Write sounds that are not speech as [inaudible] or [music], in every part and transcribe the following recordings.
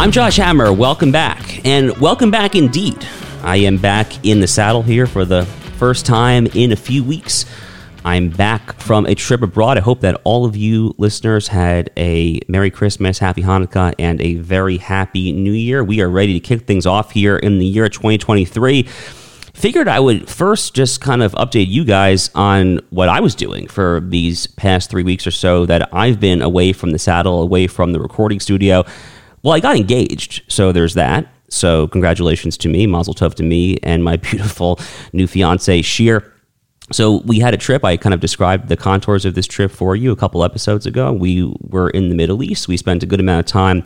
I'm Josh Hammer. Welcome back. And welcome back indeed. I am back in the saddle here for the first time in a few weeks. I'm back from a trip abroad. I hope that all of you listeners had a Merry Christmas, Happy Hanukkah, and a very happy New Year. We are ready to kick things off here in the year 2023. Figured I would first just kind of update you guys on what I was doing for these past three weeks or so that I've been away from the saddle, away from the recording studio. Well, I got engaged, so there's that. So congratulations to me, Mazel Tov to me, and my [laughs] beautiful new fiance Sheer. So we had a trip. I kind of described the contours of this trip for you a couple episodes ago. We were in the Middle East. We spent a good amount of time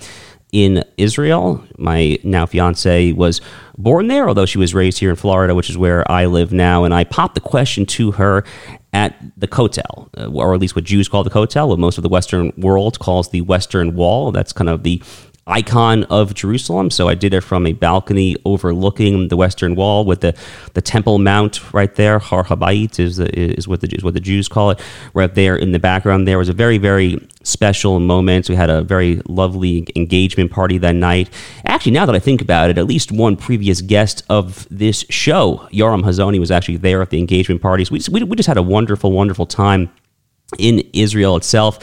in Israel. My now fiance was born there, although she was raised here in Florida, which is where I live now. And I popped the question to her at the Kotel, uh, or at least what Jews call the Kotel, what most of the Western world calls the Western Wall. That's kind of the icon of Jerusalem. So I did it from a balcony overlooking the Western Wall with the, the Temple Mount right there. Har Habayit is, the, is, what the, is what the Jews call it. Right there in the background, there was a very, very special moment. We had a very lovely engagement party that night. Actually, now that I think about it, at least one previous guest of this show, Yoram Hazony, was actually there at the engagement parties. We just, we, we just had a wonderful, wonderful time in Israel itself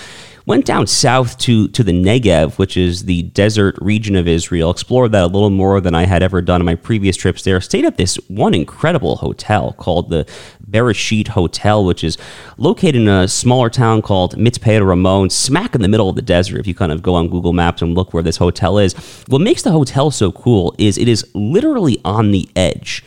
went down south to to the Negev, which is the desert region of Israel. Explored that a little more than I had ever done in my previous trips there. Stayed at this one incredible hotel called the Bereshit Hotel, which is located in a smaller town called Mitzpe Ramon, smack in the middle of the desert. If you kind of go on Google Maps and look where this hotel is, what makes the hotel so cool is it is literally on the edge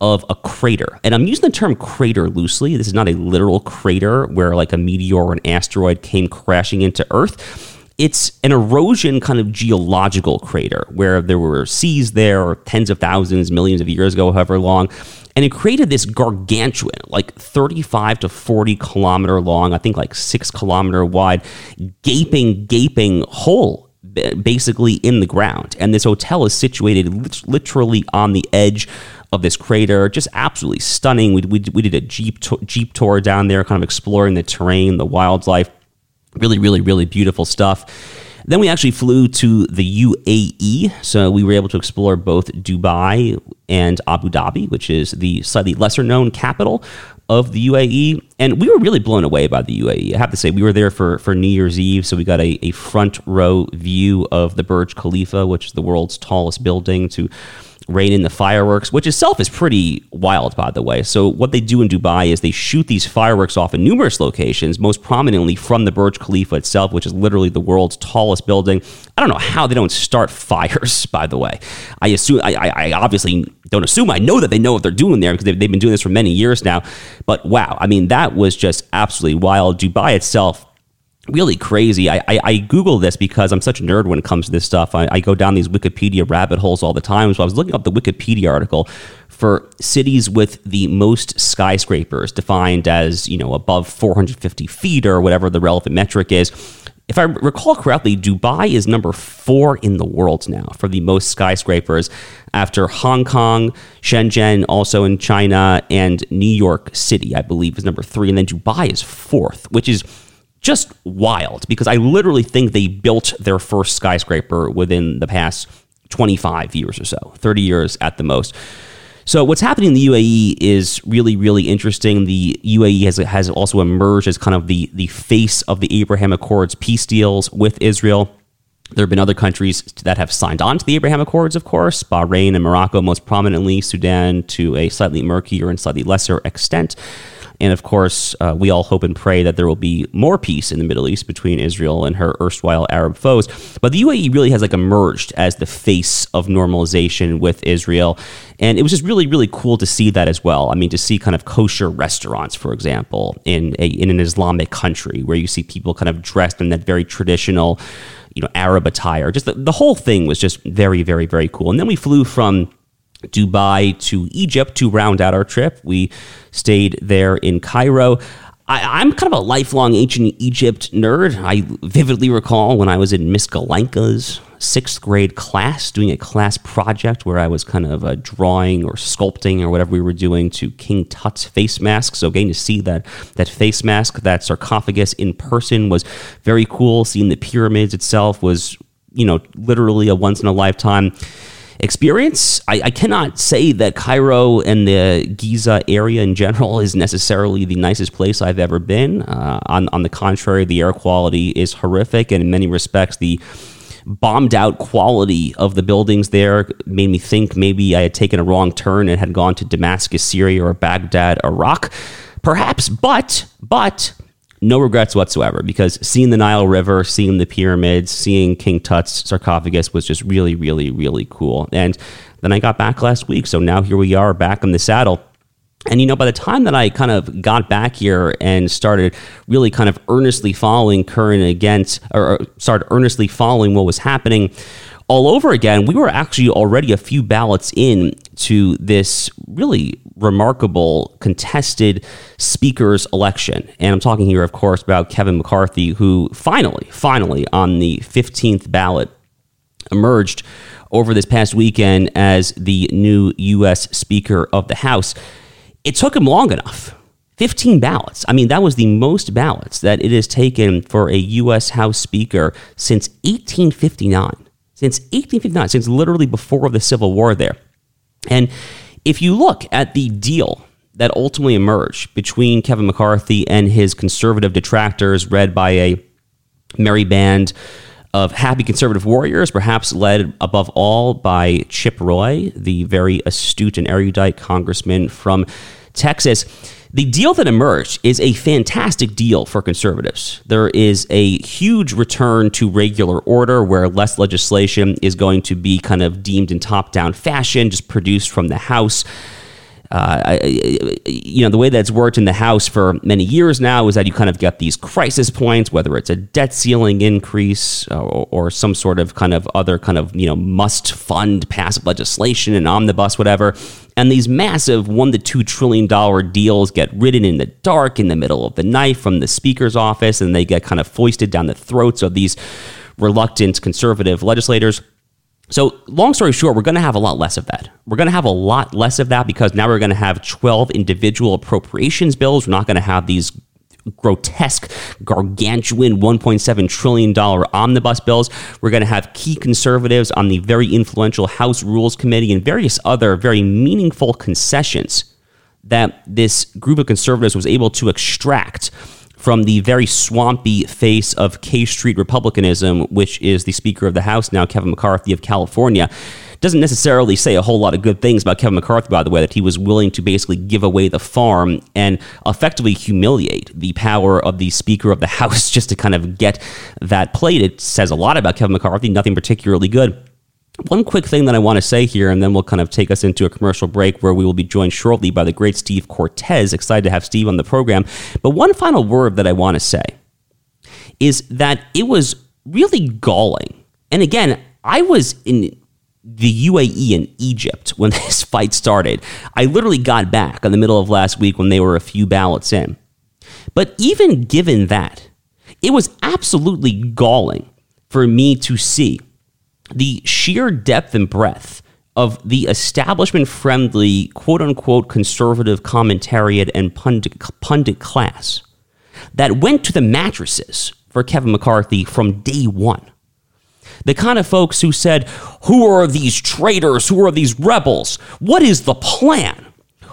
of a crater. And I'm using the term crater loosely. This is not a literal crater where like a meteor or an asteroid came crashing into Earth. It's an erosion kind of geological crater where there were seas there tens of thousands, millions of years ago, however long. And it created this gargantuan, like 35 to 40 kilometer long, I think like six kilometer wide, gaping, gaping hole basically in the ground. And this hotel is situated literally on the edge of this crater. Just absolutely stunning. We, we, we did a jeep to- jeep tour down there, kind of exploring the terrain, the wildlife. Really, really, really beautiful stuff. Then we actually flew to the UAE. So we were able to explore both Dubai and Abu Dhabi, which is the slightly lesser known capital of the UAE. And we were really blown away by the UAE. I have to say, we were there for, for New Year's Eve. So we got a, a front row view of the Burj Khalifa, which is the world's tallest building, to rain in the fireworks, which itself is pretty wild, by the way. So, what they do in Dubai is they shoot these fireworks off in numerous locations, most prominently from the Burj Khalifa itself, which is literally the world's tallest building. I don't know how they don't start fires, [laughs] by the way. I assume, I, I obviously don't assume, I know that they know what they're doing there because they've, they've been doing this for many years now. But wow, I mean, that was just absolutely wild. Dubai itself really crazy. I, I, I, Google this because I'm such a nerd when it comes to this stuff. I, I, go down these Wikipedia rabbit holes all the time. So I was looking up the Wikipedia article for cities with the most skyscrapers, defined as you know above 450 feet or whatever the relevant metric is. If I recall correctly, Dubai is number four in the world now for the most skyscrapers, after Hong Kong, Shenzhen, also in China, and New York City, I believe, is number three, and then Dubai is fourth, which is just wild because I literally think they built their first skyscraper within the past 25 years or so, 30 years at the most. So what's happening in the UAE is really, really interesting. The UAE has, has also emerged as kind of the, the face of the Abraham Accords peace deals with Israel. There have been other countries that have signed on to the Abraham Accords, of course, Bahrain and Morocco most prominently, Sudan to a slightly murkier and slightly lesser extent. And of course, uh, we all hope and pray that there will be more peace in the Middle East between Israel and her erstwhile Arab foes. But the UAE really has like emerged as the face of normalization with Israel. And it was just really, really cool to see that as well. I mean, to see kind of kosher restaurants, for example, in a, in an Islamic country where you see people kind of dressed in that very traditional, you know, Arab attire. Just the, the whole thing was just very, very, very cool. And then we flew from Dubai to Egypt to round out our trip. We stayed there in Cairo. I, am kind of a lifelong ancient Egypt nerd. I vividly recall when I was in Miss Galenka's sixth grade class doing a class project where I was kind of uh, drawing or sculpting or whatever we were doing to King Tut's face mask. So getting to see that that face mask, that sarcophagus in person was very cool. Seeing the pyramids itself was, you know, literally a once in a lifetime experience. I, I, cannot say that Cairo and the Giza area in general is necessarily the nicest place I've ever been. Uh, on, on the contrary, the air quality is horrific, and in many respects, the bombed out quality of the buildings there made me think maybe I had taken a wrong turn and had gone to Damascus, Syria, or Baghdad, Iraq. Perhaps, but, but, no regrets whatsoever because seeing the Nile River, seeing the pyramids, seeing King Tut's sarcophagus was just really, really, really cool. And then I got back last week. So now here we are back in the saddle. And you know, by the time that I kind of got back here and started really kind of earnestly following current against, or started earnestly following what was happening, all over again, we were actually already a few ballots in to this really remarkable contested speakers election. And I'm talking here, of course, about Kevin McCarthy, who finally, finally, on the 15th ballot, emerged over this past weekend as the new U.S. Speaker of the House. It took him long enough. 15 ballots. I mean, that was the most ballots that it has taken for a U.S. House Speaker since 1859 since 1859, since literally before the Civil War there. And if you look at the deal that ultimately emerged between Kevin McCarthy and his conservative detractors, read by a merry band of happy conservative warriors, perhaps led above all by Chip Roy, the very astute and erudite congressman from Texas the deal that emerged is a fantastic deal for conservatives. There is a huge return to regular order where less legislation is going to be kind of deemed in top down fashion, just produced from the House. Uh, you know, the way that's worked in the House for many years now is that you kind of get these crisis points, whether it's a debt ceiling increase or, or some sort of kind of other kind of, you know, must fund passive legislation, an omnibus, whatever. And these massive one to two trillion dollar deals get written in the dark in the middle of the night from the speaker's office, and they get kind of foisted down the throats of these reluctant conservative legislators. So, long story short, we're going to have a lot less of that. We're going to have a lot less of that because now we're going to have 12 individual appropriations bills. We're not going to have these grotesque, gargantuan $1.7 trillion omnibus bills. We're going to have key conservatives on the very influential House Rules Committee and various other very meaningful concessions that this group of conservatives was able to extract from the very swampy face of K Street Republicanism, which is the Speaker of the House now, Kevin McCarthy of California. Doesn't necessarily say a whole lot of good things about Kevin McCarthy, by the way, that he was willing to basically give away the farm and effectively humiliate the power of the Speaker of the [laughs] House just to kind of get that plate. It says a lot about Kevin McCarthy, nothing particularly good. One quick thing that I want to say here, and then we'll kind of take us into a commercial break where we will be joined shortly by the great Steve Cortes. Excited to have Steve on the program. But one final word that I want to say is that it was really galling. And again, I was in the UAE and Egypt when [laughs] this fight started. I literally got back in the middle of last week when they were a few ballots in. But even given that, it was absolutely galling for me to see the sheer depth and breadth of the establishment friendly, quote unquote, conservative commentariat and pundit, pundit class that went to the mattresses for Kevin McCarthy from day one. The kind of folks who said, Who are these traitors? Who are these rebels? What is the plan?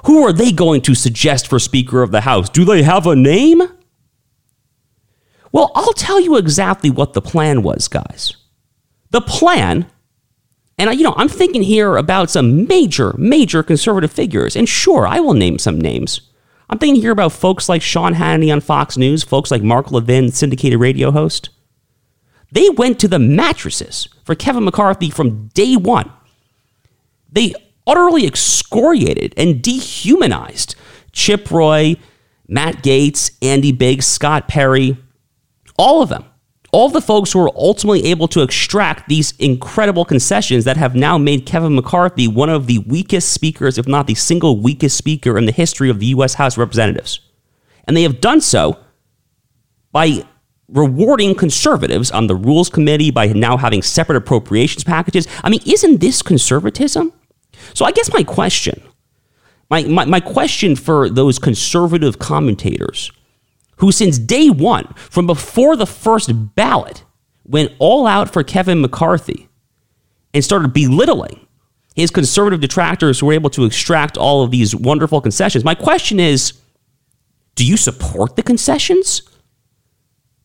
Who are they going to suggest for Speaker of the House? Do they have a name? Well, I'll tell you exactly what the plan was, guys. The plan, and you know, I'm thinking here about some major, major conservative figures, and sure, I will name some names. I'm thinking here about folks like Sean Hannity on Fox News, folks like Mark Levin, syndicated radio host. They went to the mattresses for Kevin McCarthy from day one. They utterly excoriated and dehumanized Chip Roy, Matt Gaetz, Andy Biggs, Scott Perry, all of them. All the folks who were ultimately able to extract these incredible concessions that have now made Kevin McCarthy one of the weakest speakers, if not the single weakest speaker in the history of the U.S. House of Representatives. And they have done so by rewarding conservatives on the Rules Committee by now having separate appropriations packages. I mean, isn't this conservatism? So I guess my question, my, my, my question for those conservative commentators who since day one, from before the first ballot, went all out for Kevin McCarthy and started belittling his conservative detractors who were able to extract all of these wonderful concessions. My question is do you support the concessions?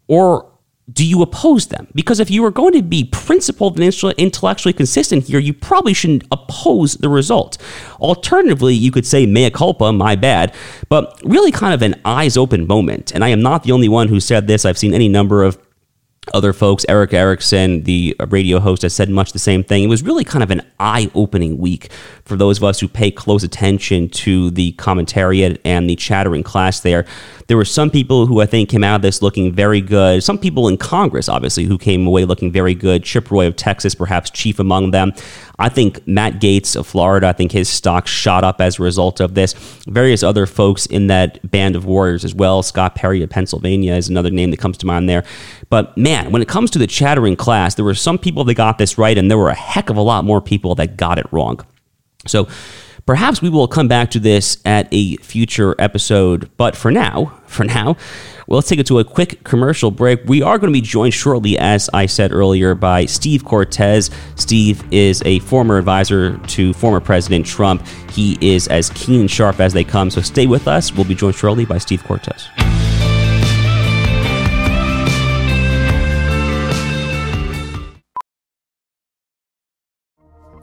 Or do you oppose them? Because if you are going to be principled and intellectually consistent here, you probably shouldn't oppose the result. Alternatively, you could say mea culpa, my bad, but really kind of an eyes open moment. And I am not the only one who said this. I've seen any number of other folks, Erick Erickson, the radio host, has said much the same thing. It was really kind of an eye opening week for those of us who pay close attention to the commentariat and the chattering class there. There were some people who I think came out of this looking very good. Some people in Congress, obviously, who came away looking very good. Chip Roy of Texas, perhaps chief among them. I think Matt Gaetz of Florida, I think his stock shot up as a result of this. Various other folks in that band of warriors as well. Scott Perry of Pennsylvania is another name that comes to mind there. But man, when it comes to the chattering class, there were some people that got this right, and there were a heck of a lot more people that got it wrong. So perhaps we will come back to this at a future episode. But for now, [laughs] for now, well, let's take it to a quick commercial break. We are going to be joined shortly, as I said earlier, by Steve Cortes. Steve is a former advisor to former President Trump. He is as keen and sharp as they come. So stay with us. We'll be joined shortly by Steve Cortes.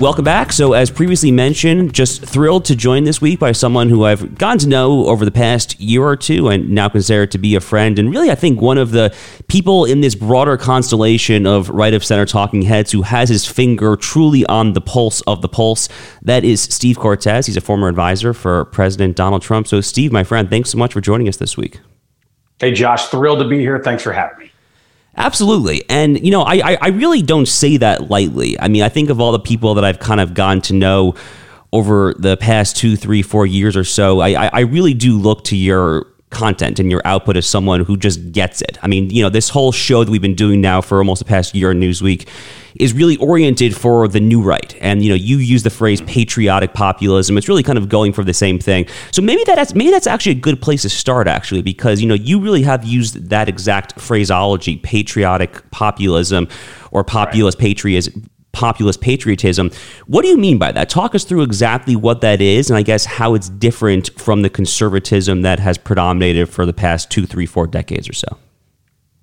Welcome back. So, as previously mentioned, just thrilled to join this week by someone who I've gotten to know over the past year or two and now consider to be a friend. And really, I think one of the people in this broader constellation of right of center talking heads who has his finger truly on the pulse of the pulse. That is Steve Cortes. He's a former advisor for President Donald Trump. So, Steve, my friend, thanks so much for joining us this week. Hey, Josh, thrilled to be here. Thanks for having me. Absolutely. And, you know, I, I really don't say that lightly. I mean, I think of all the people that I've kind of gotten to know over the past two, three, four years or so. I, I really do look to your content and your output as someone who just gets it. I mean, you know, this whole show that we've been doing now for almost the past year in Newsweek is really oriented for the new right. And you know, you use the phrase patriotic populism. It's really kind of going for the same thing. So maybe that's maybe that's actually a good place to start actually because you know, you really have used that exact phraseology, patriotic populism or populist right. patriotism populist patriotism. What do you mean by that? Talk us through exactly what that is, and I guess how it's different from the conservatism that has predominated for the past two, three, four decades or so.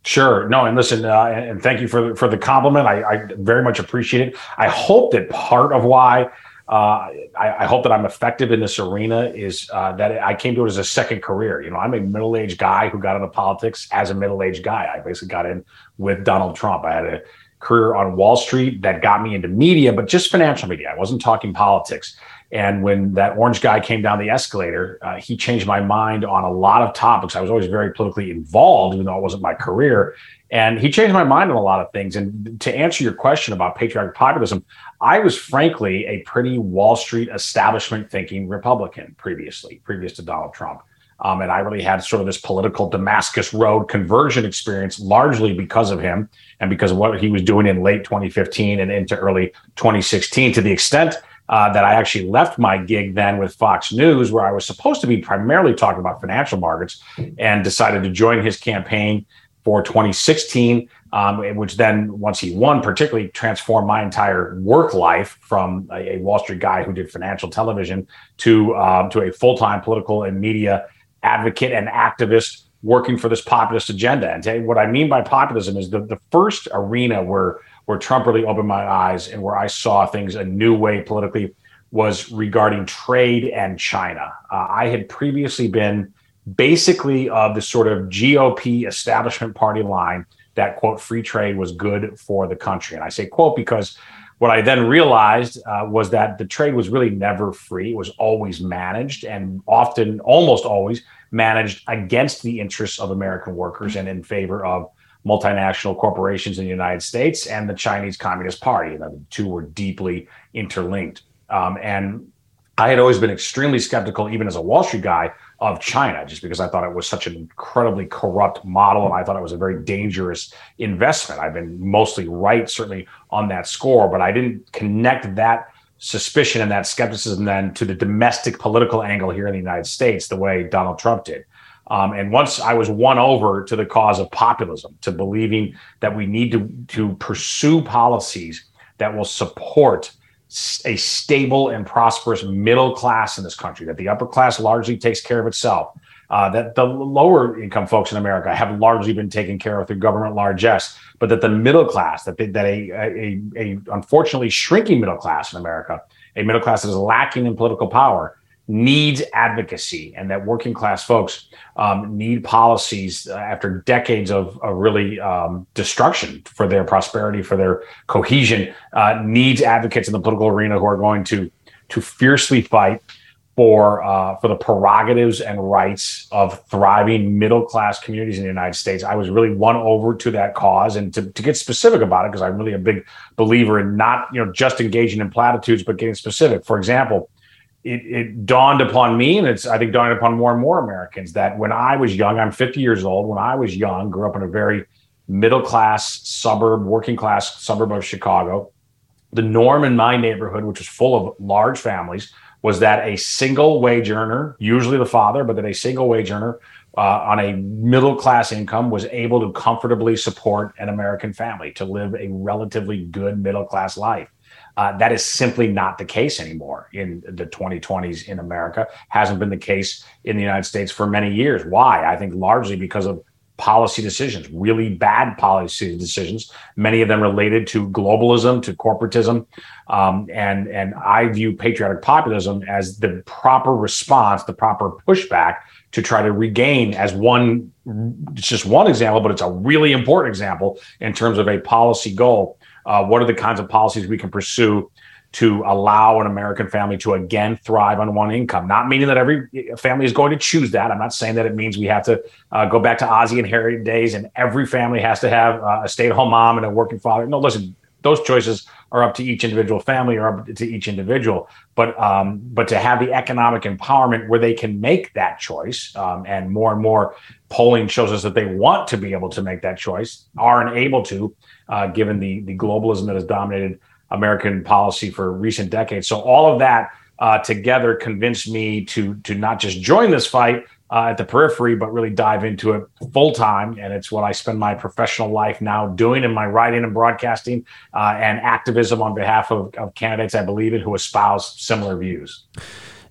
Sure. No, and listen, uh, and thank you for for the compliment. I, I, very much appreciate it. I hope that part of why uh, I, I, hope that I'm effective in this arena is uh, that I came to it as a second career. You know, I'm a middle aged guy who got into politics as a middle aged guy. I basically got in with Donald Trump. I had a career on Wall Street that got me into media, but just financial media. I wasn't talking politics. And when that orange guy came down the escalator, uh, he changed my mind on a lot of topics. I was always very politically involved, even though it wasn't my career. And he changed my mind on a lot of things. And to answer your question about patriotic populism, I was frankly a pretty Wall Street establishment thinking Republican previously, previous to Donald Trump. Um, and I really had sort of this political Damascus Road conversion experience largely because of him and because of what he was doing in late 2015 and into early 2016 to the extent uh, that I actually left my gig then with Fox News, where I was supposed to be primarily talking about financial markets, and decided to join his campaign for 2016, um, which then, once he won, particularly transformed my entire work life from a, a Wall Street guy who did financial television to um, to a full time political and media advocate and activist working for this populist agenda. And what I mean by populism is the, the first arena where where Trump really opened my eyes and where I saw things a new way politically was regarding trade and China. Uh, I had previously been basically of the sort of GOP establishment party line that quote free trade was good for the country. And I say quote because what I then realized uh, was that the trade was really never free. It was always managed and often, almost always, managed against the interests of American workers and in favor of multinational corporations in the United States and the Chinese Communist Party. You know, the two were deeply interlinked. Um, and I had always been extremely skeptical, even as a Wall Street guy, of China, just because I thought it was such an incredibly corrupt model. And I thought it was a very dangerous investment. I've been mostly right, certainly on that score, but I didn't connect that suspicion and that skepticism then to the domestic political angle here in the United States the way Donald Trump did. Um, and once I was won over to the cause of populism, to believing that we need to, to pursue policies that will support a stable and prosperous middle class in this country, that the upper class largely takes care of itself, uh, that the lower income folks in America have largely been taken care of through government largesse, but that the middle class, that, that a, a, a unfortunately shrinking middle class in America, a middle class that is lacking in political power, needs advocacy and that working class folks um, need policies after decades of, of really um, destruction for their prosperity, for their cohesion, uh, needs advocates in the political arena who are going to to fiercely fight for uh, for the prerogatives and rights of thriving middle class communities in the United States. I was really won over to that cause, and to, to get specific about it because I'm really a big believer in not you know just engaging in platitudes, but getting specific. For example it, it, dawned upon me, and it's I think dawned upon more and more Americans that when I was young, I'm 50 years old. When I was young, grew up in a very middle class suburb, working class suburb of Chicago. The norm in my neighborhood, which was full of large families, was that a single wage earner, usually the father, but that a single wage earner uh, on a middle class income was able to comfortably support an American family to live a relatively good middle class life. Uh, that is simply not the case anymore in the 2020s in America. Hasn't been the case in the United States for many years. Why? I think largely because of policy decisions, really bad policy decisions, many of them related to globalism, to corporatism. Um, and, and I view patriotic populism as the proper response, the proper pushback to try to regain as one, it's just one example, but it's a really important example in terms of a policy goal uh, what are the kinds of policies we can pursue to allow an American family to again thrive on one income. Not meaning that every family is going to choose that. I'm not saying that it means we have to uh, go back to Ozzie and Harriet days and every family has to have uh, a stay at home mom and a working father. No, listen, those choices are up to each individual family or up to each individual. But um, but to have the economic empowerment where they can make that choice, um, and more and more polling shows us that they want to be able to make that choice, aren't able to uh, given the the globalism that has dominated American policy for recent decades. So all of that uh, together convinced me to to not just join this fight uh, at the periphery, but really dive into it full time. And it's what I spend my professional life now doing in my writing and broadcasting uh, and activism on behalf of, of candidates I believe in who espouse similar views.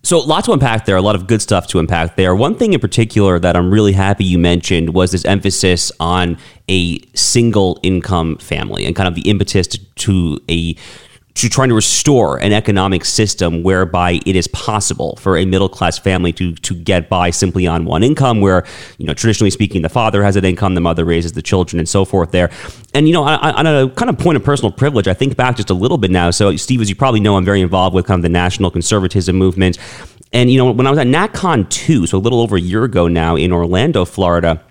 So, a lot to unpack there, a lot of good stuff to unpack there. One thing in particular that I'm really happy you mentioned was this emphasis on a single income family and kind of the impetus to, to a to trying to restore an economic system whereby it is possible for a middle class family to to get by simply on one income where you know traditionally speaking the father has an income the mother raises the children and so forth there. And you know on a kind of point of personal privilege i think back just a little bit now. So steve as you probably know i'm very involved with kind of the national conservatism movement. And you know when i was at natcon 2 so a little over a year ago now in orlando florida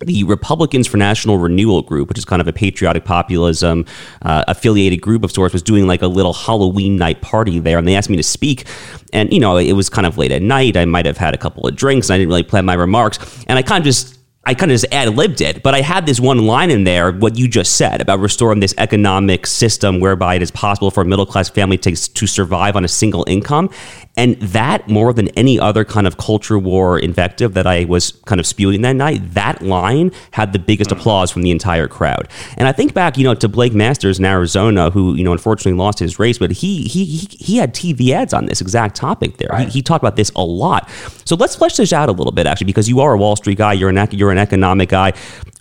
the Republicans for National Renewal group, which is kind of a patriotic populism uh, affiliated group of sorts, was doing like a little Halloween night party there, and they asked me to speak. And you know, it was kind of late at night. I might have had a couple of drinks. And I didn't really plan my remarks, and I kind of just I kind of just ad libbed it, but I had this one line in there, what you just said about restoring this economic system whereby it is possible for a middle class family to, to survive on a single income. And that, more than any other kind of culture war invective that I was kind of spewing that night, that line had the biggest mm. applause from the entire crowd. And I think back, you know, to Blake Masters in Arizona, who, you know, unfortunately lost his race, but he he he, he had TV ads on this exact topic there. Right. He, he, talked about this a lot. So let's flesh this out a little bit, actually, because you are a Wall Street guy, you're an you're an economic guy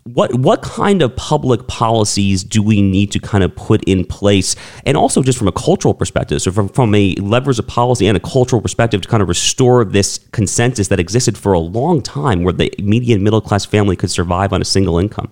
what what kind of public policies do we need to kind of put in place? And also just from a cultural perspective so from, from a levers of policy and a cultural perspective to kind of restore this consensus that existed for a long time where the median middle class family could survive on a single income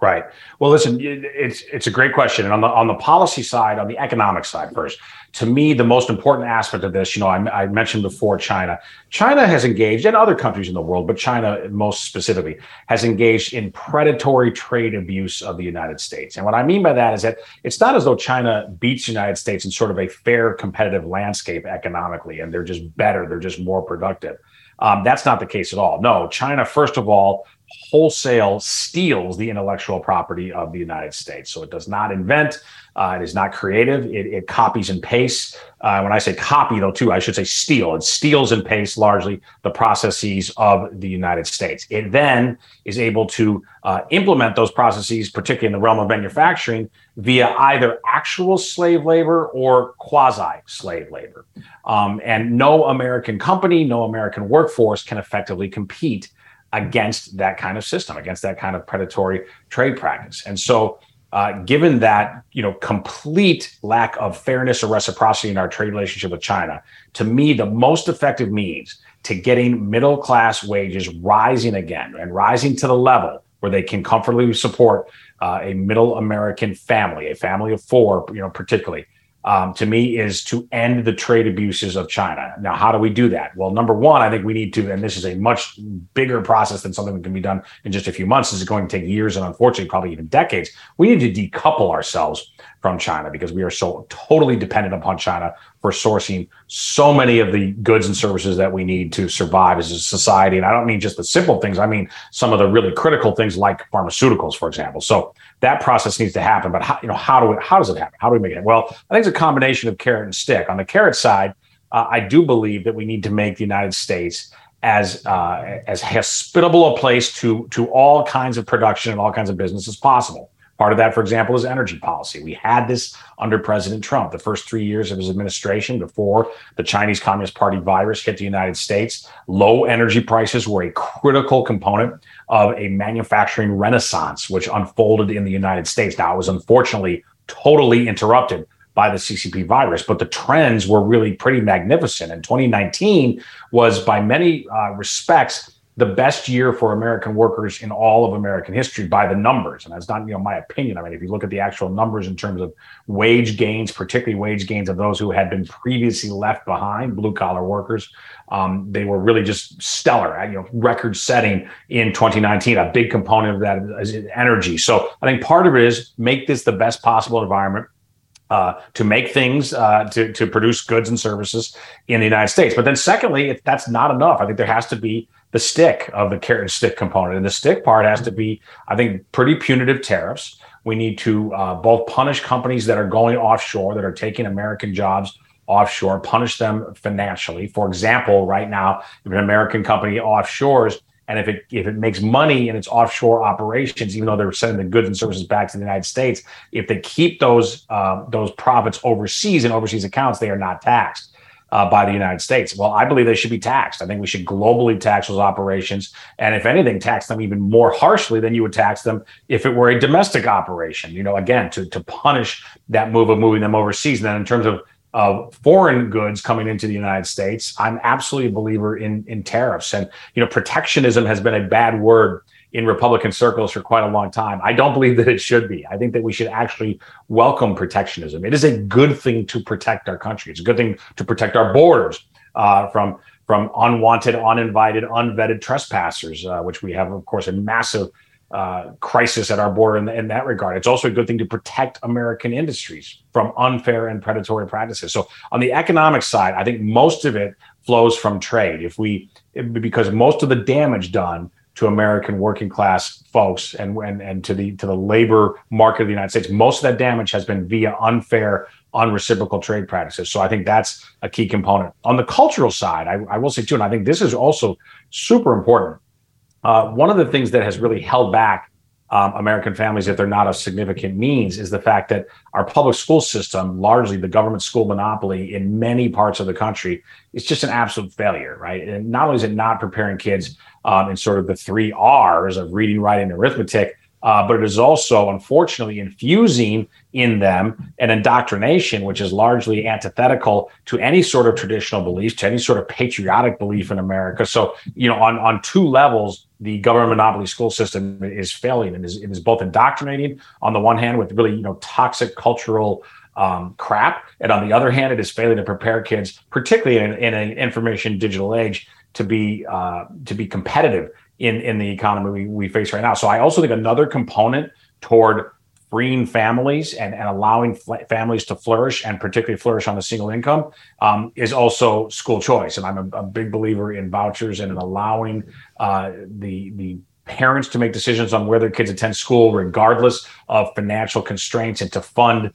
Right. Well, listen, it's it's a great question, and on the on the policy side, on the economic side, first, to me, the most important aspect of this, you know, I, I, mentioned before China. China has engaged, and other countries in the world, but China most specifically has engaged in predatory trade abuse of the United States. And what I mean by that is that it's not as though China beats the United States in sort of a fair competitive landscape economically, and they're just better, they're just more productive. Um, that's not the case at all. No, China, first of all, wholesale steals the intellectual property of the United States. So it does not invent, uh, it is not creative, it, it copies and pastes. Uh, when I say copy, though, too, I should say steal. It steals and pastes largely the processes of the United States. It then is able to uh, implement those processes, particularly in the realm of manufacturing, via either actual slave labor or quasi slave labor. Um, and no American company, no American workforce can effectively compete against that kind of system, against that kind of predatory trade practice. And so, uh, given that you know complete lack of fairness or reciprocity in our trade relationship with China, to me, the most effective means to getting middle class wages rising again and rising to the level where they can comfortably support uh, a middle American family, a family of four, you know, particularly um, to me is to end the trade abuses of China. Now, how do we do that? Well, number one, I think we need to, and this is a much bigger process than something that can be done in just a few months. This is going to take years and unfortunately, probably even decades. We need to decouple ourselves from China because we are so totally dependent upon China for sourcing so many of the goods and services that we need to survive as a society. And I don't mean just the simple things, I mean some of the really critical things like pharmaceuticals, for example. So that process needs to happen. But how, you know, how do we, how does it happen? How do we make it? Well, I think it's a combination of carrot and stick. On the carrot side, uh, I do believe that we need to make the United States as uh, as hospitable a place to to all kinds of production and all kinds of business as possible. Part of that, for example, is energy policy. We had this under President Trump, the first three years of his administration before the Chinese Communist Party virus hit the United States. Low energy prices were a critical component of a manufacturing renaissance, which unfolded in the United States. Now, it was unfortunately totally interrupted by the CCP virus, but the trends were really pretty magnificent. And 2019 was, by many uh, respects, the best year for American workers in all of American history by the numbers. And that's not, you know, my opinion. I mean, if you look at the actual numbers in terms of wage gains, particularly wage gains of those who had been previously left behind, blue collar workers, um, they were really just stellar, you know, record setting in 2019. A big component of that is energy. So I think part of it is make this the best possible environment uh, to make things uh, to to produce goods and services in the United States. But then, secondly, if that's not enough. I think there has to be the stick of the carrot and stick component. And the stick part has to be, I think, pretty punitive tariffs. We need to uh, both punish companies that are going offshore, that are taking American jobs offshore, punish them financially. For example, right now, if an American company offshores, and if it if it makes money in its offshore operations, even though they're sending the goods and services back to the United States, if they keep those uh, those profits overseas in overseas accounts, they are not taxed uh, by the United States. Well, I believe they should be taxed. I think we should globally tax those operations. And if anything, tax them even more harshly than you would tax them if it were a domestic operation, you know, again, to, to punish that move of moving them overseas. And then in terms of of foreign goods coming into the United States, I'm absolutely a believer in in tariffs. And you know, protectionism has been a bad word in Republican circles for quite a long time. I don't believe that it should be. I think that we should actually welcome protectionism. It is a good thing to protect our country. It's a good thing to protect our borders uh, from from unwanted, uninvited, unvetted trespassers, uh, which we have, of course, a massive uh, crisis at our border in, in, that regard. It's also a good thing to protect American industries from unfair and predatory practices. So, on the economic side, I think most of it flows from trade. If we, because most of the damage done to American working class folks and, and, and to the to the labor market of the United States. Most of that damage has been via unfair, unreciprocal trade practices. So I think that's a key component. On the cultural side, I, I will say too, and I think this is also super important. Uh, one of the things that has really held back um, American families, if they're not of significant means, is the fact that our public school system, largely the government school monopoly in many parts of the country, is just an absolute failure, right? And not only is it not preparing kids um, in sort of the three R's of reading, writing, and arithmetic, uh, but it is also, unfortunately, infusing in them an indoctrination which is largely antithetical to any sort of traditional beliefs, to any sort of patriotic belief in America. So, you know, on, on two levels, the government monopoly school system is failing and is, it is both indoctrinating on the one hand with really, you know, toxic cultural um, crap. And on the other hand, it is failing to prepare kids, particularly in, in an information digital age, to be uh, to be competitive in in the economy we, we face right now. So I also think another component toward freeing families and, and allowing fl- families to flourish and particularly flourish on a single income um, is also school choice. And I'm a, a, big believer in vouchers and in allowing uh, the the parents to make decisions on where their kids attend school, regardless of financial constraints, and to fund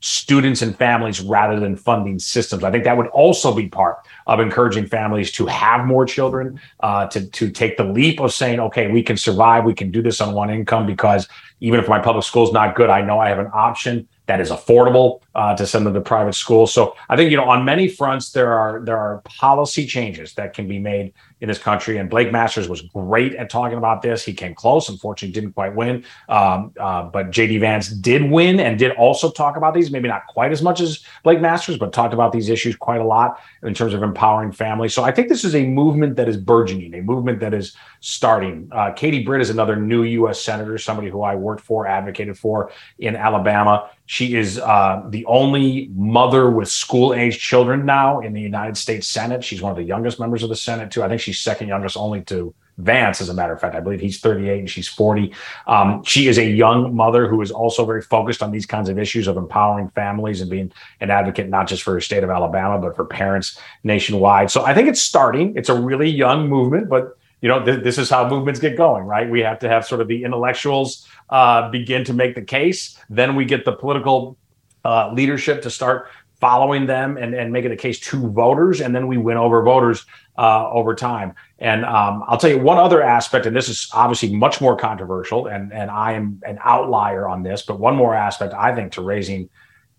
students and families rather than funding systems. I think that would also be part of encouraging families to have more children, uh, to to take the leap of saying, okay, we can survive, we can do this on one income because even if my public school is not good, I know I have an option that is affordable uh, to send them to private schools. So I think you know on many fronts there are there are policy changes that can be made in this country. And Blake Masters was great at talking about this. He came close, unfortunately, didn't quite win. Um, uh, but JD Vance did win and did also talk about these, maybe not quite as much as Blake Masters, but talked about these issues quite a lot in terms of empowering families. So I think this is a movement that is burgeoning, a movement that is starting. Uh, Katie Britt is another new U.S. senator, somebody who I worked for, advocated for in Alabama. She is uh, the only mother with school age children now in the United States Senate. She's one of the youngest members of the Senate, too. I think she's second youngest only to Vance, as a matter of fact. I believe he's 38 and she's 40. Um, she is a young mother who is also very focused on these kinds of issues of empowering families and being an advocate, not just for the state of Alabama, but for parents nationwide. So I think it's starting. It's a really young movement, but you know, th- this is how movements get going, right? We have to have sort of the intellectuals uh, begin to make the case. Then we get the political uh, leadership to start following them and, and making the case to voters. And then we win over voters uh, over time. And um, I'll tell you one other aspect, and this is obviously much more controversial, and, and I am an outlier on this, but one more aspect I think to raising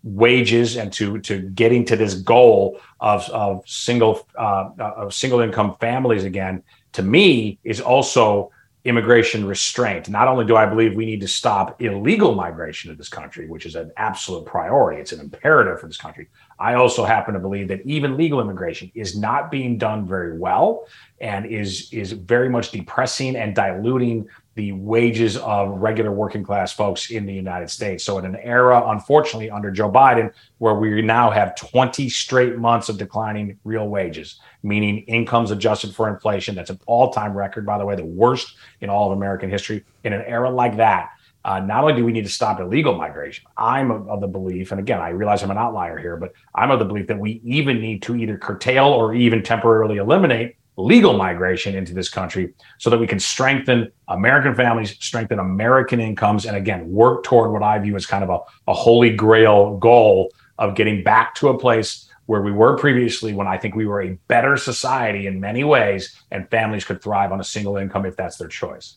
wages and to to getting to this goal of of single uh, of single income families again to me is also immigration restraint. Not only do I believe we need to stop illegal migration to this country, which is an absolute priority, it's an imperative for this country. I also happen to believe that even legal immigration is not being done very well and is is very much depressing and diluting the wages of regular working class folks in the United States. So, in an era, unfortunately, under Joe Biden, where we now have 20 straight months of declining real wages, meaning incomes adjusted for inflation, that's an all time record, by the way, the worst in all of American history. In an era like that, uh, not only do we need to stop illegal migration, I'm of, of, the belief, and again, I realize I'm an outlier here, but I'm of the belief that we even need to either curtail or even temporarily eliminate legal migration into this country so that we can strengthen American families, strengthen American incomes, and again, work toward what I view as kind of a, a holy grail goal of getting back to a place where we were previously when I think we were a better society in many ways and families could thrive on a single income if that's their choice.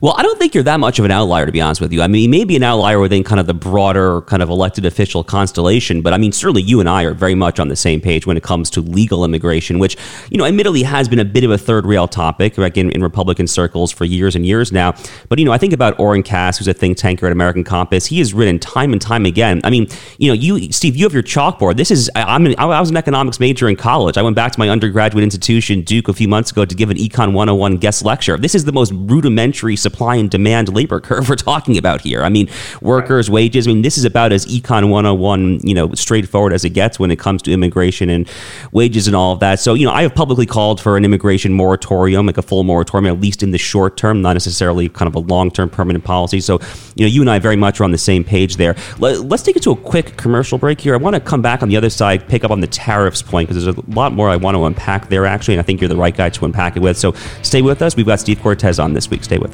Well, I don't think you're that much of an outlier, to be honest with you. I mean, you may be an outlier within kind of the broader kind of elected official constellation, but I mean, certainly you and I are very much on the same page when it comes to legal immigration, which, you know, admittedly has been a bit of a third rail topic like in, in Republican circles for years and years now. But, you know, I think about Oren Cass, who's a think tanker at American Compass. He has written time and time again. I mean, you know, you, Steve, you have your chalkboard. This is, I'm an, I was an economics major in college. I went back to my undergraduate institution, Duke, a few months ago to give an Econ 101 guest lecture. This is the most rudimentary supply and demand labor curve [laughs] we're talking about here. I mean, workers' wages. I mean, this is about as econ 101, you know, straightforward as it gets when it comes to immigration and wages and all of that. So, you know, I have publicly called for an immigration moratorium, like a full moratorium, at least in the short term, not necessarily kind of a long term permanent policy. So, you know, you and I very much are on the same page there. Let's take it to a quick commercial break here. I want to come back on the other side, pick up on the tariffs point, because there's a lot more I want to unpack there, actually, and I think you're the right guy to unpack it with. So stay with us. We've got Steve Cortes on this week. Stay with us.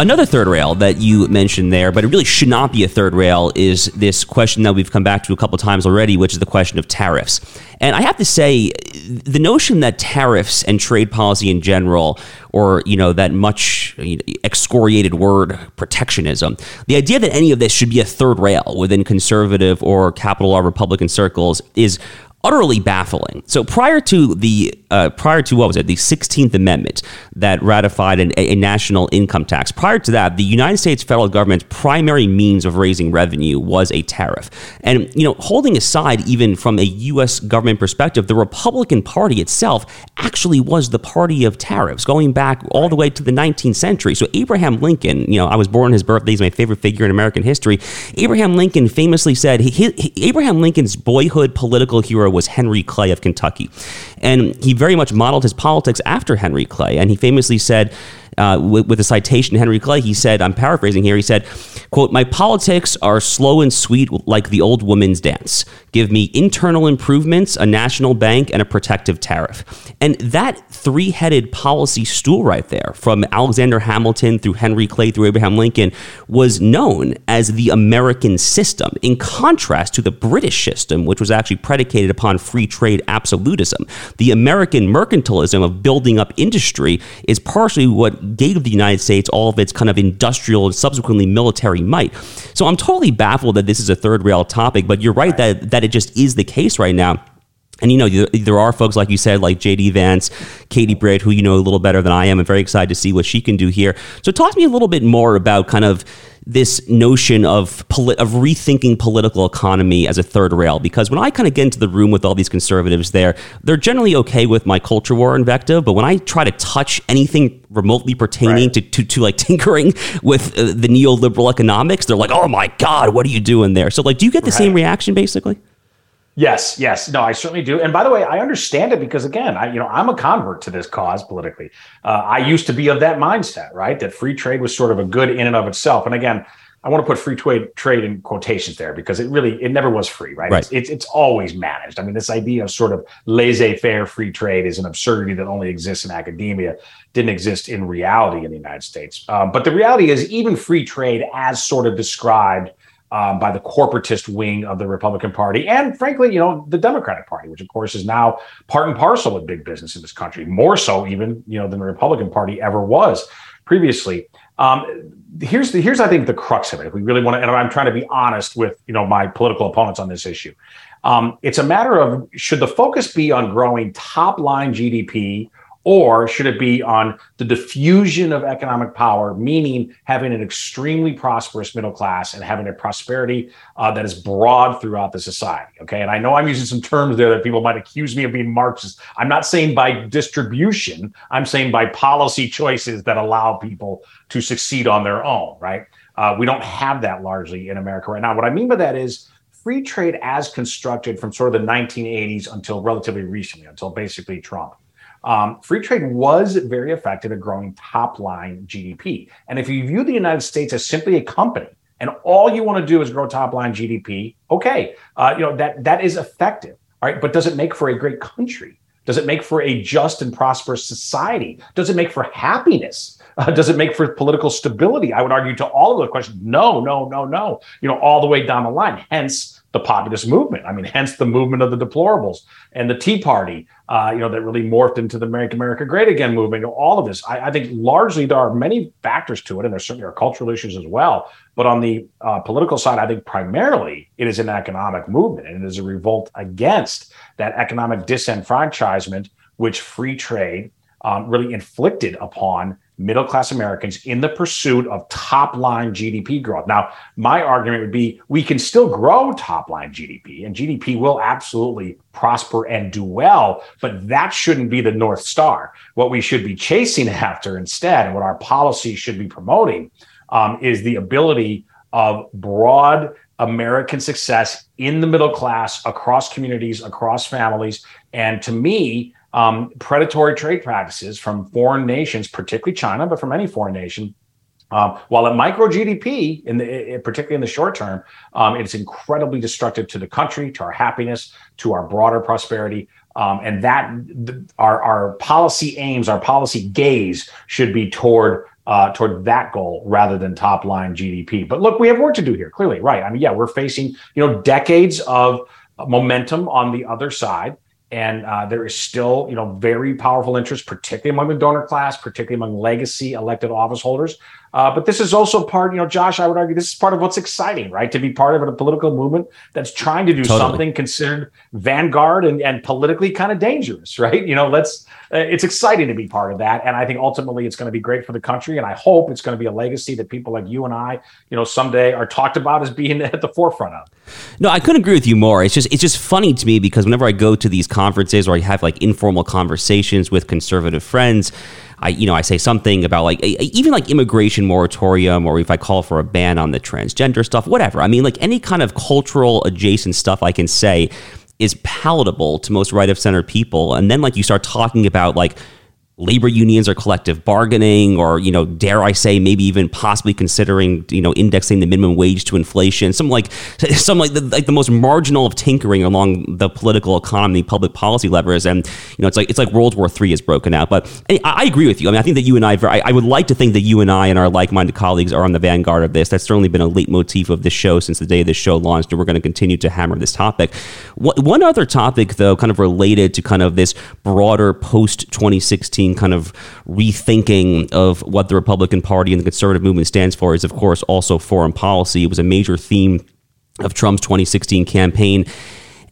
Another third rail that you mentioned there, but it really should not be a third rail, is this question that we've come back to a couple times already, which is the question of tariffs. And I have to say, the notion that tariffs and trade policy in general, or you know that much excoriated word protectionism, the idea that any of this should be a third rail within conservative or capital R Republican circles is utterly baffling. So prior to the uh, prior to what was it the 16th Amendment that ratified an, a, national income tax. Prior to that, the United States federal government's primary means of raising revenue was a tariff. And you know, holding aside even from a U.S. government perspective, the Republican Party itself actually was the party of tariffs, going back all the way to the 19th century. So Abraham Lincoln, you know, I was born on his birthday. He's my favorite figure in American history. Abraham Lincoln famously said he, he, Abraham Lincoln's boyhood political hero was Henry Clay of Kentucky. And he very much modeled his politics after Henry Clay. And he famously said, uh, with, with, a citation Henry Clay, he said, I'm paraphrasing here, he said, quote, My politics are slow and sweet like the old woman's dance. Give me internal improvements, a national bank, and a protective tariff. And that three headed policy stool right there, from Alexander Hamilton through Henry Clay through Abraham Lincoln, was known as the American system, in contrast to the British system, which was actually predicated upon free trade absolutism. The American mercantilism of building up industry is partially what gave the United States all of its kind of industrial and subsequently military might. So I'm totally baffled that this is a third rail topic, but you're right that, that it just is the case right now. And you know, there are folks like you said, like JD Vance, Katie Britt, who you know a little better than I am. I'm very excited to see what she can do here. So, talk to me a little bit more about kind of this notion of poli- of rethinking political economy as a third rail because when I kind of get into the room with all these conservatives there they're generally okay with my culture war invective but when I try to touch anything remotely pertaining right. to, to, to like [laughs] tinkering with uh, the neoliberal economics they're like oh my god what are you doing there so like do you get the right. same reaction basically Yes, yes, no, I certainly do. And by the way, I understand it because again, I you know I'm a convert to this cause politically. Uh, I used to be of that mindset, right? That free trade was sort of a good in and of itself. And again, I want to put free trade trade in quotations there because it really it never was free, right? right. It's, it's, it's always managed. I mean, this idea of sort of laissez-faire free trade is an absurdity that only exists in academia, didn't exist in reality in the United States. Um, but the reality is, even free trade, as sort of described um, by the corporatist wing of the Republican Party, and frankly, you know, the Democratic Party, which of course is now part and parcel of big business in this country, more so even you know than the Republican Party ever was previously. Um, here's the here's I think the crux of it. If we really want to, and I'm trying to be honest with you know my political opponents on this issue. Um, it's a matter of should the focus be on growing top line GDP or should it be on the diffusion of economic power, meaning having an extremely prosperous middle class and having a prosperity uh, that is broad throughout the society? Okay. And I know I'm using some terms there that people might accuse me of being Marxist. I'm not saying by distribution, I'm saying by policy choices that allow people to succeed on their own, right? Uh, we don't have that largely in America right now. What I mean by that is, free trade as constructed from sort of the 1980s until relatively recently, until basically Trump, um, free trade was very effective at growing top line GDP. And if you view the United States as simply a company and all you want to do is grow top line GDP, okay, uh, you know that that is effective. All right, but does it make for a great country? Does it make for a just and prosperous society? Does it make for happiness? Uh, does it make for political stability? I would argue to all of those questions, no, no, no, no. You know, all the way down the line. Hence, the populist movement. I mean, hence the movement of the deplorables and the Tea Party, uh, you know, that really morphed into the Make America Great Again movement. You know, all of this, I, I, think largely there are many factors to it, and there certainly are cultural issues as well. But on the uh, political side, I think primarily it is an economic movement, and it is a revolt against that economic disenfranchisement which free trade um, really inflicted upon middle class Americans in the pursuit of top line GDP growth. Now, my argument would be we can still grow top line GDP, and GDP will absolutely prosper and do well, but that shouldn't be the North Star. What we should be chasing [laughs] after instead, and what our policy should be promoting, um, is the ability of broad American success in the middle class, across communities, across families. And to me, um, predatory trade practices from foreign nations, particularly China, but from any foreign nation. Um, while at micro GDP, in the, it, particularly in the short term, um, it's incredibly destructive to the country, to our happiness, to our broader prosperity. Um, and that our, our policy aims, our policy gaze should be toward uh, toward that goal rather than top line GDP. But look, we have work to do here. Clearly, right? I mean, yeah, we're facing you know decades of momentum on the other side. And uh, there is still, you know, very powerful interest, particularly among the donor class, particularly among legacy elected office holders. Uh, but this is also part, you know, Josh, I would argue this is part of what's exciting, right? To be part of a political movement that's trying to do totally. something considered vanguard and, and politically kind of dangerous, [laughs] right? You know, let's, uh, it's exciting to be part of that. And I think ultimately it's going to be great for the country. And I hope it's going to be a legacy that people like you and I, you know, someday are talked about as being [laughs] at the forefront of. No, I couldn't agree with you more. It's just it's just funny to me because whenever I go to these conferences or I have like informal conversations with conservative friends, I you know I say something about like even like immigration moratorium or if I call for a ban on the transgender stuff, whatever. I mean like any kind of cultural adjacent stuff I can say is palatable to most right of center people. And then like you start talking about like labor unions or collective bargaining or you know dare i say maybe even possibly considering you know indexing the minimum wage to inflation. Some like [laughs] some like the, like the most marginal of tinkering along the political economy public policy levers. And you know it's like it's like world war three is broken out. But I, I, agree with you. I mean i think that you and I, I would like to think that you and i and our like-minded colleagues are on the vanguard of this. That's certainly been a leitmotif of this show since the day this show launched and we're going to continue to hammer this topic. One other topic though kind of related to kind of this broader post 2016 kind of rethinking of what the Republican Party and the conservative movement stands for is, of course, also foreign policy. It was a major theme of Trump's 2016 campaign.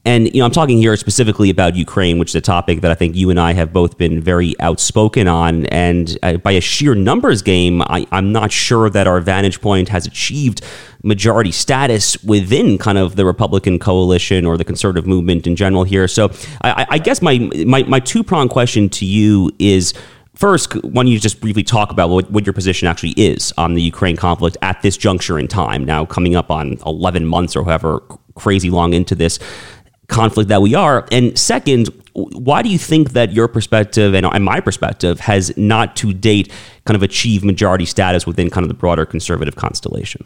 And you know, I'm talking here specifically about Ukraine, which is a topic that I think you and I have both been very outspoken on. And uh, by a sheer numbers game, I, am not sure that our vantage point has achieved majority status within kind of the Republican coalition or the conservative movement in general here. So I, I guess my my, my two prong question to you is. First, why don't you just briefly talk about what, what, your position actually is on the Ukraine conflict at this juncture in time? Now, coming up on 11 months or however crazy long into this conflict that we are? And second, why do you think that your perspective and, and my perspective has not to date kind of achieved majority status within kind of the broader conservative constellation?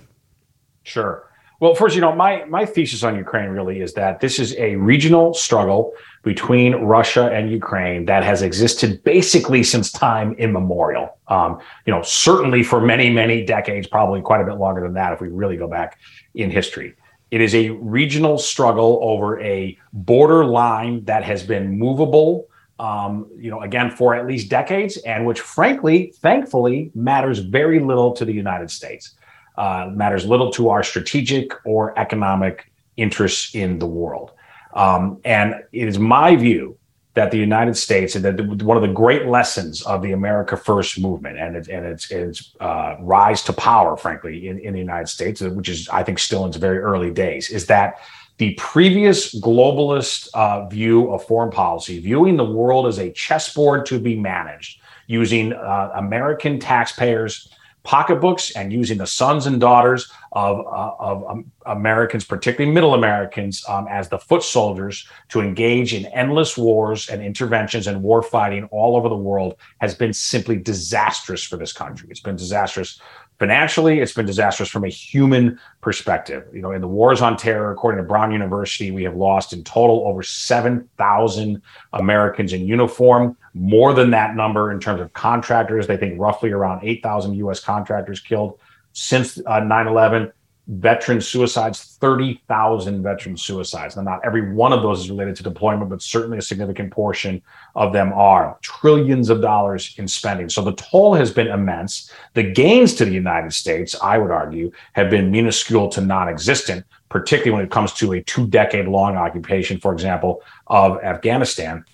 Sure. Well, first, you know, my my thesis on Ukraine really is that this is a regional struggle between Russia and Ukraine that has existed basically since time immemorial. Um, you know, certainly for many, many decades, probably quite a bit longer than that if we really go back in history. It is a regional struggle over a border line that has been movable, um, you know, again, for at least decades, and which, frankly, thankfully, matters very little to the United States. Uh, matters little to our strategic or economic interests in the world. Um, and it is my view that the United States and that one of the great lessons of the America First movement and its and its, its uh, rise to power, frankly, in, in the United States, which is I think still in its very early days, is that the previous globalist uh, view of foreign policy, viewing the world as a chessboard to be managed using uh, American taxpayers pocketbooks and using the sons and daughters of, uh, of um, Americans, particularly middle Americans, um, as the foot soldiers to engage in endless wars and interventions and war fighting all over the world has been simply disastrous for this country. It's been disastrous financially, it's been disastrous from a human perspective. You know, in the wars on terror, according to Brown University, we have lost in total over 7,000 Americans in uniform, more than that number in terms of contractors. They think roughly around 8,000 U.S. contractors killed since uh, 9 11 veteran suicides, 30,000 veteran suicides. Now, not every one of those is related to deployment, but certainly a significant portion of them are. Trillions of dollars in spending. So the toll has been immense. The gains to the United States, I would argue, have been minuscule to non existent, particularly when it comes to a two decade long occupation, for example, of Afghanistan.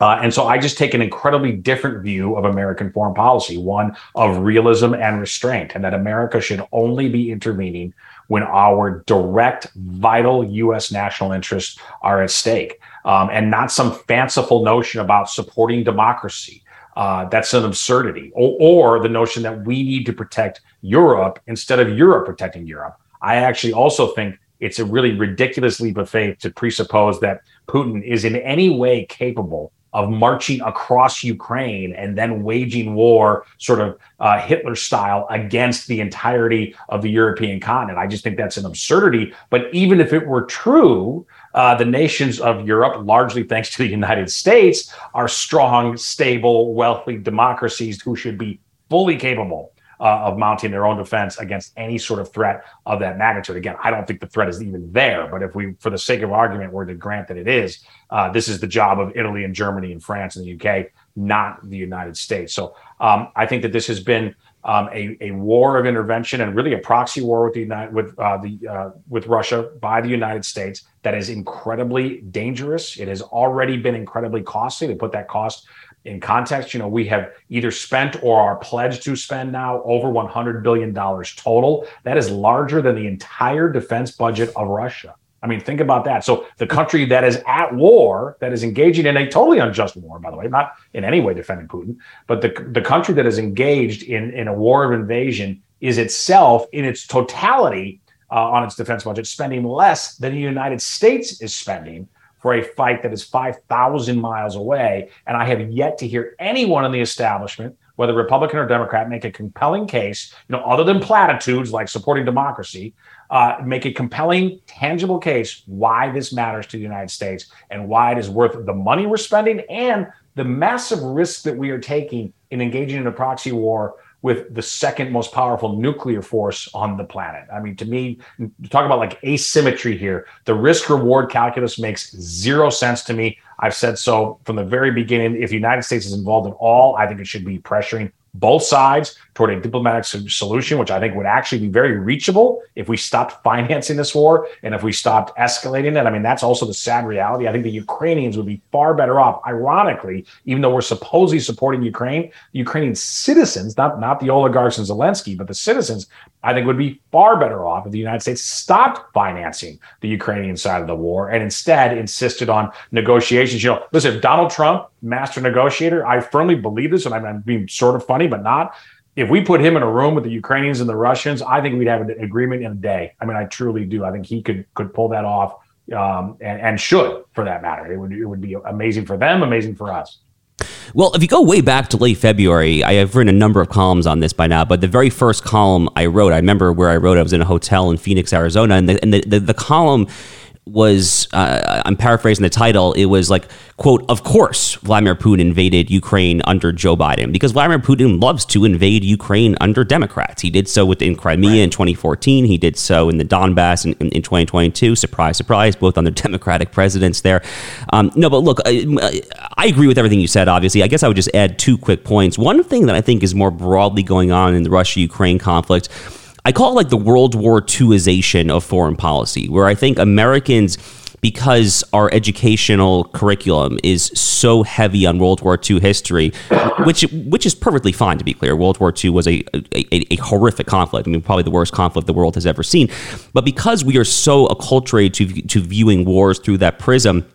Uh, and so I just take an incredibly different view of American foreign policy, one of realism and restraint, and that America should only be intervening when our direct, vital U.S. national interests are at stake, um, and not some fanciful notion about supporting democracy. Uh, that's an absurdity, or, or the notion that we need to protect Europe instead of Europe protecting Europe. I actually also think it's a really ridiculous leap of faith to presuppose that Putin is in any way capable of marching across Ukraine and then waging war, sort of uh, Hitler style, against the entirety of the European continent. I just think that's an absurdity. But even if it were true, uh, the nations of Europe, largely thanks to the United States, are strong, stable, wealthy democracies who should be fully capable uh, of mounting their own defense against any sort of threat of that magnitude. Again, I don't think the threat is even there, but if we, for the sake of argument, were to grant that it is, uh, this is the job of Italy and Germany and France and the UK, not the United States. So um, I think that this has been um, a, a war of intervention and really a proxy war with the United, with uh, the uh, with Russia by the United States that is incredibly dangerous. It has already been incredibly costly. To put that cost in context, you know, we have either spent or are pledged to spend now over $100 billion total. That is larger than the entire defense budget of Russia. I mean, think about that. So the country that is at war, that is engaging in a totally unjust war, by the way, not in any way defending Putin, but the, the country that is engaged in, in a war of invasion is itself in its totality uh, on its defense budget spending less than the United States is spending for a fight that is 5,000 miles away. And I have yet to hear anyone in the establishment, whether Republican or Democrat, make a compelling case, you know, other than platitudes like supporting democracy, uh, make a compelling, tangible case why this matters to the United States and why it is worth the money we're spending and the massive risk that we are taking in engaging in a proxy war with the second most powerful nuclear force on the planet. I mean, to me, talk about like asymmetry here. The risk reward calculus makes zero sense to me. I've said so from the very beginning. If the United States is involved at all, I think it should be pressuring both sides toward a diplomatic solution, which I think would actually be very reachable if we stopped financing this war and if we stopped escalating it. I mean, that's also the sad reality. I think the Ukrainians would be far better off. Ironically, even though we're supposedly supporting Ukraine, the Ukrainian citizens, not, not the oligarchs and Zelensky, but the citizens, I think would be far better off if the United States stopped financing the Ukrainian side of the war and instead insisted on negotiations. You know, listen, if Donald Trump, master negotiator, I firmly believe this, and I'm being sort of funny, but not if we put him in a room with the Ukrainians and the Russians, I think we'd have an agreement in a day. I mean, I truly do. I think he could could pull that off, um, and, and should for that matter. It would it would be amazing for them, amazing for us. Well, if you go way back to late February, I have written a number of columns on this by now, but the very first column I wrote, I remember where I wrote, I was in a hotel in Phoenix, Arizona, and the, and the, the, the column was uh, I'm paraphrasing the title. It was like quote Of course, Vladimir Putin invaded Ukraine under Joe Biden because Vladimir Putin loves to invade Ukraine under Democrats. He did so within Crimea right. in 2014. He did so in the Donbass in, in, in 2022. Surprise, surprise, both under [laughs] Democratic presidents there. Um, no, but look, I, I agree with everything you said. Obviously, I guess I would just add two quick points. One thing that I think is more broadly going on in the Russia-Ukraine conflict I call it like the World War IIization of foreign policy, where I think Americans because our educational curriculum is so heavy on World War II history, which which is perfectly fine to be clear. World War II was a, a, a, horrific conflict. I mean, probably the worst conflict the world has ever seen. But because we are so acculturated to to viewing wars through that prism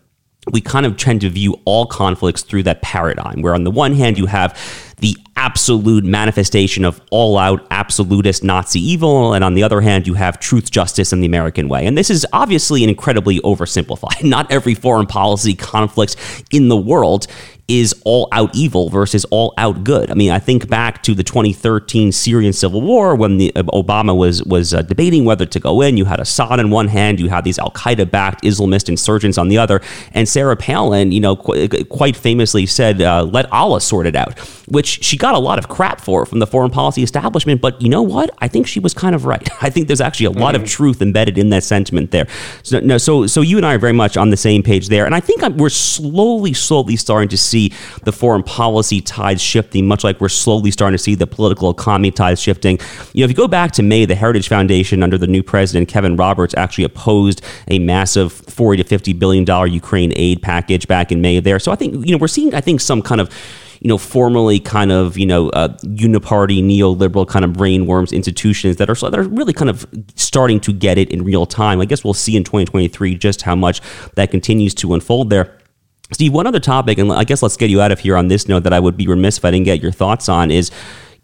we kind of tend to view all conflicts through that paradigm, where on the one hand, you have the absolute manifestation of all out absolutist Nazi evil. And on the other hand, you have truth, justice, and the American way. And this is obviously an incredibly oversimplified. [laughs] Not every foreign policy conflict in the world is all out evil versus all out good. I mean, I think back to the 2013 Syrian civil war when the uh, Obama was was uh, debating whether to go in. You had Assad on one hand, you had these Al Qaeda backed Islamist insurgents on the other, and Sarah Palin, you know, qu- quite famously said, uh, "Let Allah sort it out," which she got a lot of crap for from the foreign policy establishment. But you know what? I think she was kind of right. [laughs] I think there's actually a lot mm-hmm. of truth embedded in that sentiment there. So, no, so so you and I are very much on the same page there, and I think I'm, we're slowly, slowly starting to see see the foreign policy tides shifting, much like we're slowly starting to see the political economy tides shifting. You know, if you go back to May, the Heritage Foundation under the new president, Kevin Roberts, actually opposed a massive 40 to 50 billion dollar Ukraine aid package back in May there. So I think, you know, we're seeing, I think, some kind of you know, formerly kind of, you know, uh, uniparty, neoliberal kind of brainworms institutions that are that are really kind of starting to get it in real time. I guess we'll see in 2023 just how much that continues to unfold there. Steve, one other topic, and I guess let's get you out of here on this note that I would be remiss if I didn't get your thoughts on is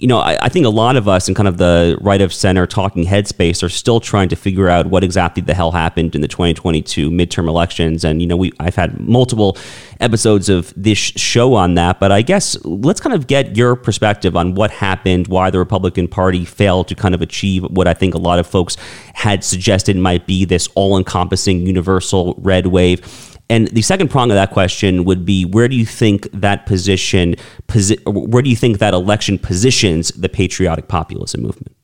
you know, I, I, think a lot of us in kind of the right of center talking headspace are still trying to figure out what exactly the hell happened in the 2022 midterm elections. And, you know, we I've had multiple episodes of this show on that, but I guess let's kind of get your perspective on what happened, why the Republican Party failed to kind of achieve what I think a lot of folks had suggested might be this all encompassing universal red wave and the second prong of that question would be where do you think that position, posi- where do you think that election positions the patriotic populism movement?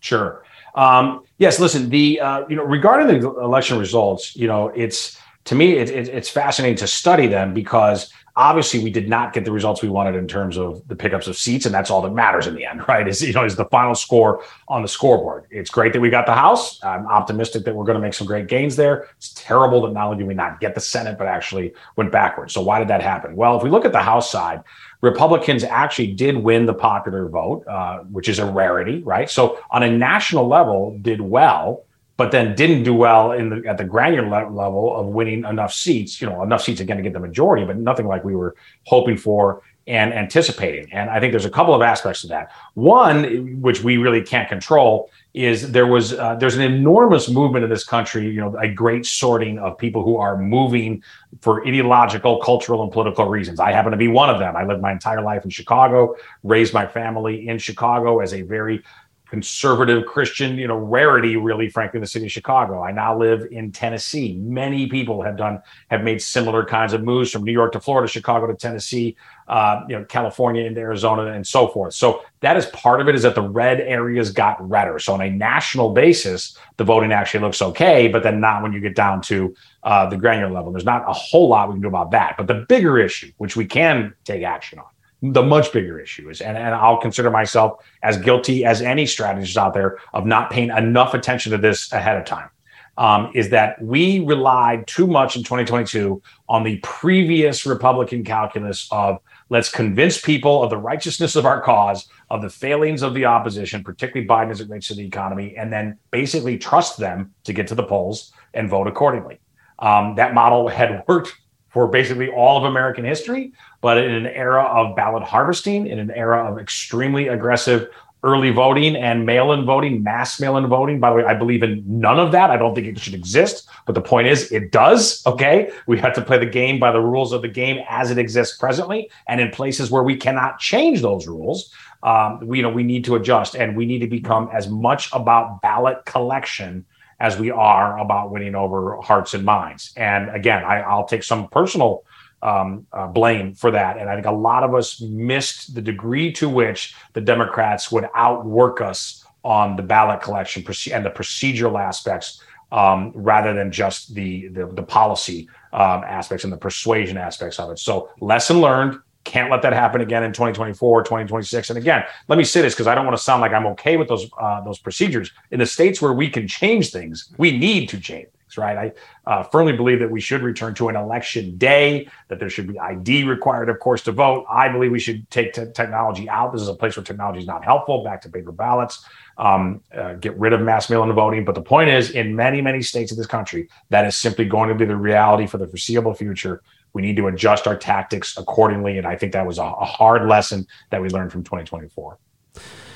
Sure. Um, yes. Listen, the uh, you know regarding the election results, you know, it's to me it, it, it's fascinating to study them because Obviously, we did not get the results we wanted in terms of the pickups of seats, and that's all that matters in the end, [laughs] right? Is you know is the final score on the scoreboard. It's great that we got the House. I'm optimistic that we're going to make some great gains there. It's terrible that not only did we not get the Senate, but actually went backwards. So why did that happen? Well, if we look at the House side, Republicans actually did win the popular vote, uh, which is a rarity, right? So on a national level, did well but then didn't do well in the at the granular level of winning enough seats, you know, enough seats again to get the majority, but nothing like we were hoping for and anticipating. And I think there's a couple of aspects to that. One, which we really can't control, is there was uh, there's an enormous movement in this country. You know, a great sorting of people who are moving for ideological, cultural, and political reasons. I happen to be one of them. I lived my entire life in Chicago, raised my family in Chicago as a very conservative Christian, you know, rarity, really, frankly, in the city of Chicago. I now live in Tennessee. Many people have done, have made similar kinds of moves from New York to Florida, Chicago to Tennessee, uh, you know, California into Arizona and so forth. So that is part of it is that the red areas got redder. So on a national basis, the voting actually looks okay, but then not when you get down to uh, the granular level. There's not a whole lot we can do about that. But the bigger issue, which we can take action on, the much bigger issue is, and, and I'll consider myself as guilty as any strategist out there of not paying enough attention to this ahead of time. Um, is that we relied too much in 2022 on the previous Republican calculus of let's convince people of the righteousness of our cause, of the failings of the opposition, particularly Biden as it relates to the economy, and then basically trust them to get to the polls and vote accordingly. Um, that model had worked for basically all of American history, but in an era of ballot harvesting, in an era of extremely aggressive early voting and mail-in voting, mass mail-in voting. By the way, I believe in none of that. I don't think it should exist. But the point is, it does. Okay, we have to play the game by the rules of the game as it exists presently, and in places where we cannot change those rules, um, we you know we need to adjust, and we need to become as much about ballot collection as we are about winning over hearts and minds. And again, I, will take some personal um, uh, blame for that. And I think a lot of us missed the degree to which the Democrats would outwork us on the ballot collection and the procedural aspects um, rather than just the the, the policy um, aspects and the persuasion aspects of it. So lesson learned. Can't let that happen again in 2024, 2026. And again, let me say this because I don't want to sound like I'm okay with those uh, those procedures. In the states where we can change things, we need to change right? I uh, firmly believe that we should return to an election day, that there should be ID required, of course, to vote. I believe we should take te- technology out. This is a place where technology is not helpful. Back to paper ballots. Um, uh, get rid of mass mail-in voting. But the point is, in many, many states of this country, that is simply going to be the reality for the foreseeable future We need to adjust our tactics accordingly. And I think that was a, a hard lesson that we learned from 2024.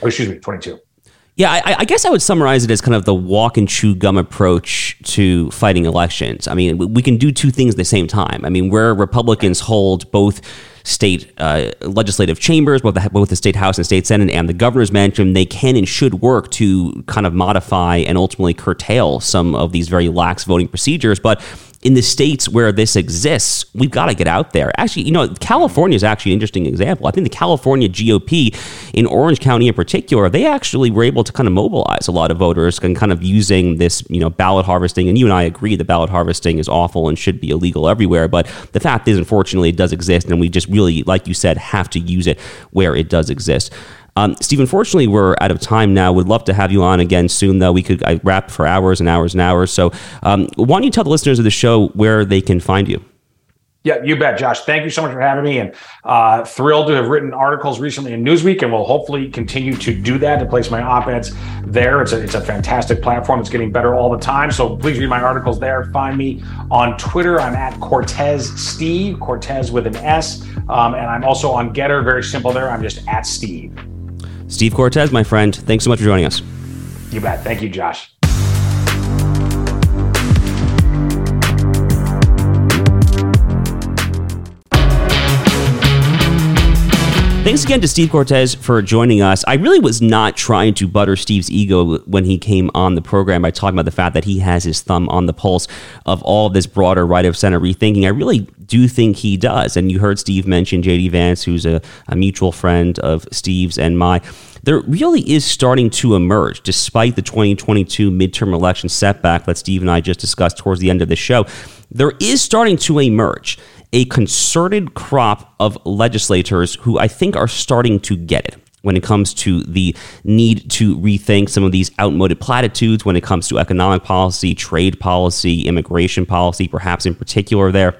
Oh, excuse me, 22. Yeah, I, I, guess I would summarize it as kind of the walk and chew gum approach to fighting elections. I mean, we can do two things at the same time. I mean, where Republicans hold both state uh, legislative chambers, both the, both the state house and state senate, and the governor's mansion, they can and should work to kind of modify and ultimately curtail some of these very lax voting procedures. But in the states where this exists, we've got to get out there. Actually, you know, California is actually an interesting example. I think the California GOP in Orange County in particular, they actually were able to kind of mobilize a lot of voters and kind of using this, you know, ballot harvesting. And you and I agree that ballot harvesting is awful and should be illegal everywhere. But the fact is, unfortunately, it does exist. And we just really, like you said, have to use it where it does exist. Um, Steve, unfortunately, we're out of time now. Would love to have you on again soon, though. We could I rap for hours and hours and hours. So, um, why don't you tell the listeners of the show where they can find you? Yeah, you bet, Josh. Thank you so much for having me, and uh, thrilled to have written articles recently in Newsweek, and will hopefully continue to do that to place my op-eds there. It's a it's a fantastic platform. It's getting better all the time. So please read my articles there. Find me on Twitter. I'm at Cortes Steve, Cortes with an S, um, and I'm also on Gettr. Very simple there. I'm just at Steve. Steve Cortes, my friend, thanks so much for joining us. You bet. Thank you, Josh. Thanks again to Steve Cortes for joining us. I really was not trying to butter Steve's ego when he came on the program by talking about the fact that he has his thumb on the pulse of all of this broader right of center rethinking. I really do think he does. And you heard Steve mention JD Vance, who's a, a mutual friend of Steve's and my. There really is starting to emerge, despite the 2022 midterm election setback that Steve and I just discussed towards the end of the show. There is starting to emerge a concerted crop of legislators who I think are starting to get it when it comes to the need to rethink some of these outmoded platitudes when it comes to economic policy, trade policy, immigration policy, perhaps in particular there.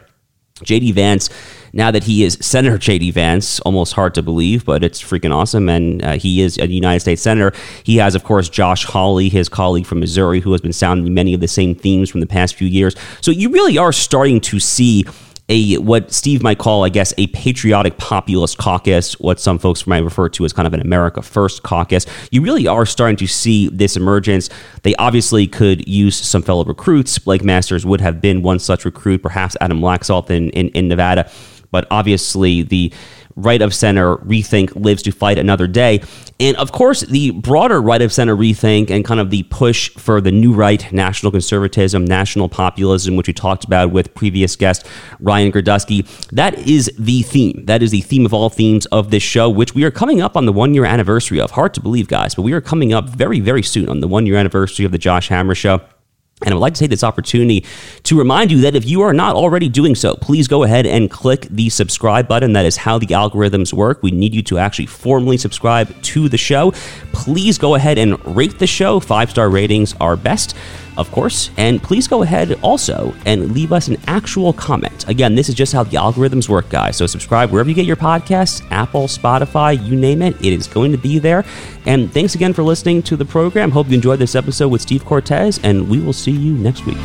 JD Vance, now that he is Senator JD Vance, almost hard to believe, but it's freaking awesome. And uh, he is a United States Senator. He has, of course, Josh Hawley, his colleague from Missouri, who has been sounding many of the same themes from the past few years. So you really are starting to see a what Steve might call, I guess, a patriotic populist caucus, what some folks might refer to as kind of an America First caucus. You really are starting to see this emergence. They obviously could use some fellow recruits. Blake Masters would have been one such recruit, perhaps Adam Laxalt in, in, in Nevada. But obviously, the right of center rethink lives to fight another day. And of course, the broader right of center rethink and kind of the push for the new right, national conservatism, national populism, which we talked about with previous guest Ryan Girdusky, that is the theme. That is the theme of all themes of this show, which we are coming up on the one year anniversary of. Hard to believe, guys, but we are coming up very, very soon on the one year anniversary of the Josh Hammer Show. And I would like to take this opportunity to remind you that if you are not already doing so, please go ahead and click the subscribe button. That is how the algorithms work. We need you to actually formally subscribe to the show. Please go ahead and rate the show. Five star ratings are best of course. And please go ahead also and leave us an actual comment. Again, this is just how the algorithms work, guys. So subscribe wherever you get your podcasts Apple, Spotify, you name it. It is going to be there. And thanks again for listening to the program. Hope you enjoyed this episode with Steve Cortes, and we will see you next week.